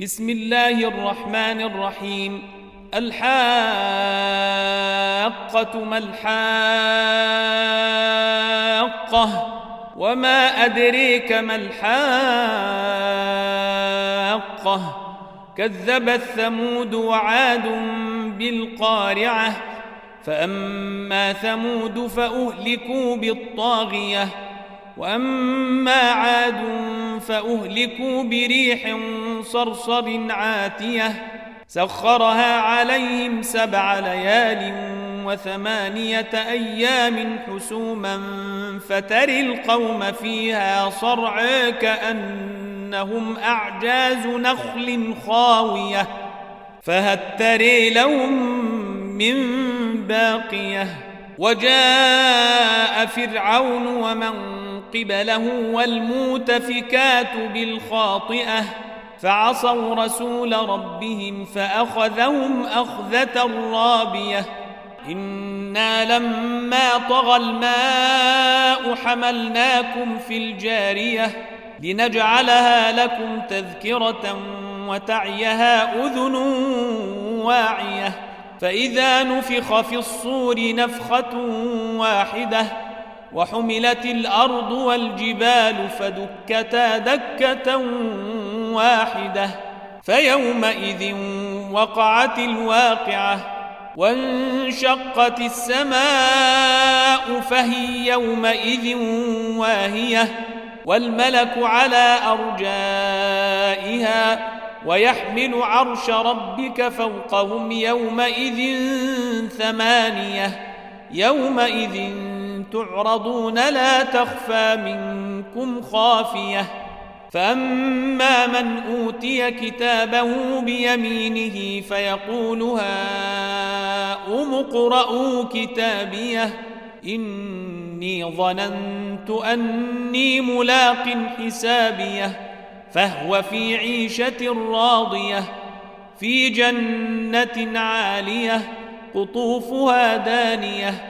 بسم الله الرحمن الرحيم. الحاقة ما الحاقة وما أدريك ما الحاقة. كذبت ثمود وعاد بالقارعة فأما ثمود فأهلكوا بالطاغية وأما عاد فأهلكوا بريح صرصر عاتية سخرها عليهم سبع ليال وثمانية أيام حسوما فتري القوم فيها صرعى كأنهم أعجاز نخل خاوية فهل تري لهم من باقية وجاء فرعون ومن قبله والمؤتفكات بالخاطئة فعصوا رسول ربهم فأخذهم أخذة رابية. إنا لما طغى الماء حملناكم في الجارية لنجعلها لكم تذكرة وتعيها أذن واعية. فإذا نفخ في الصور نفخة واحدة وحملت الأرض والجبال فدكتا دكة واحدة فيومئذ وقعت الواقعة وانشقت السماء فهي يومئذ واهية والملك على أرجائها ويحمل عرش ربك فوقهم يومئذ ثمانية يومئذ تعرضون لا تخفى منكم خافية. فأما من أوتي كتابه بيمينه فيقول هاؤم اقرءوا كتابيه. إني ظننت أني ملاق حسابيه. فهو في عيشة راضية في جنة عالية قطوفها دانية.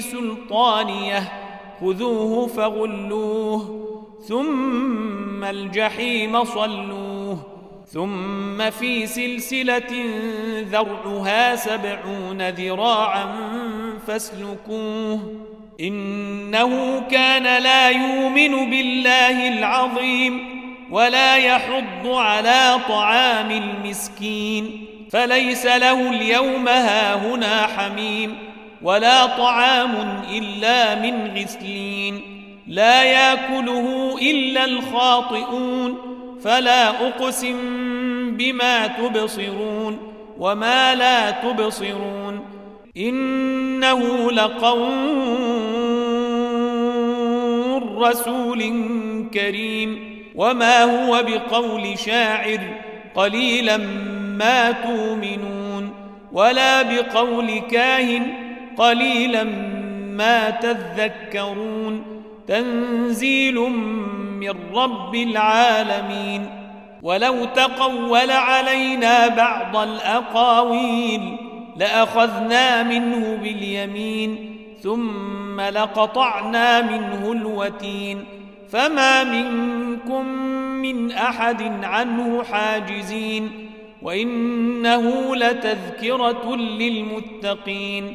سلطانيه خذوه فغلوه ثم الجحيم صلوه ثم في سلسلة ذرعها سبعون ذراعا فاسلكوه إنه كان لا يؤمن بالله العظيم ولا يحض على طعام المسكين فليس له اليوم هاهنا حميم ولا طعام إلا من غسلين لا يأكله إلا الخاطئون فلا أقسم بما تبصرون وما لا تبصرون إنه لقول رسول كريم وما هو بقول شاعر قليلا ما تؤمنون ولا بقول كاهن قليلا ما تذكرون تنزيل من رب العالمين ولو تقول علينا بعض الأقاويل لأخذنا منه باليمين ثم لقطعنا منه الوتين فما منكم من أحد عنه حاجزين وإنه لتذكرة للمتقين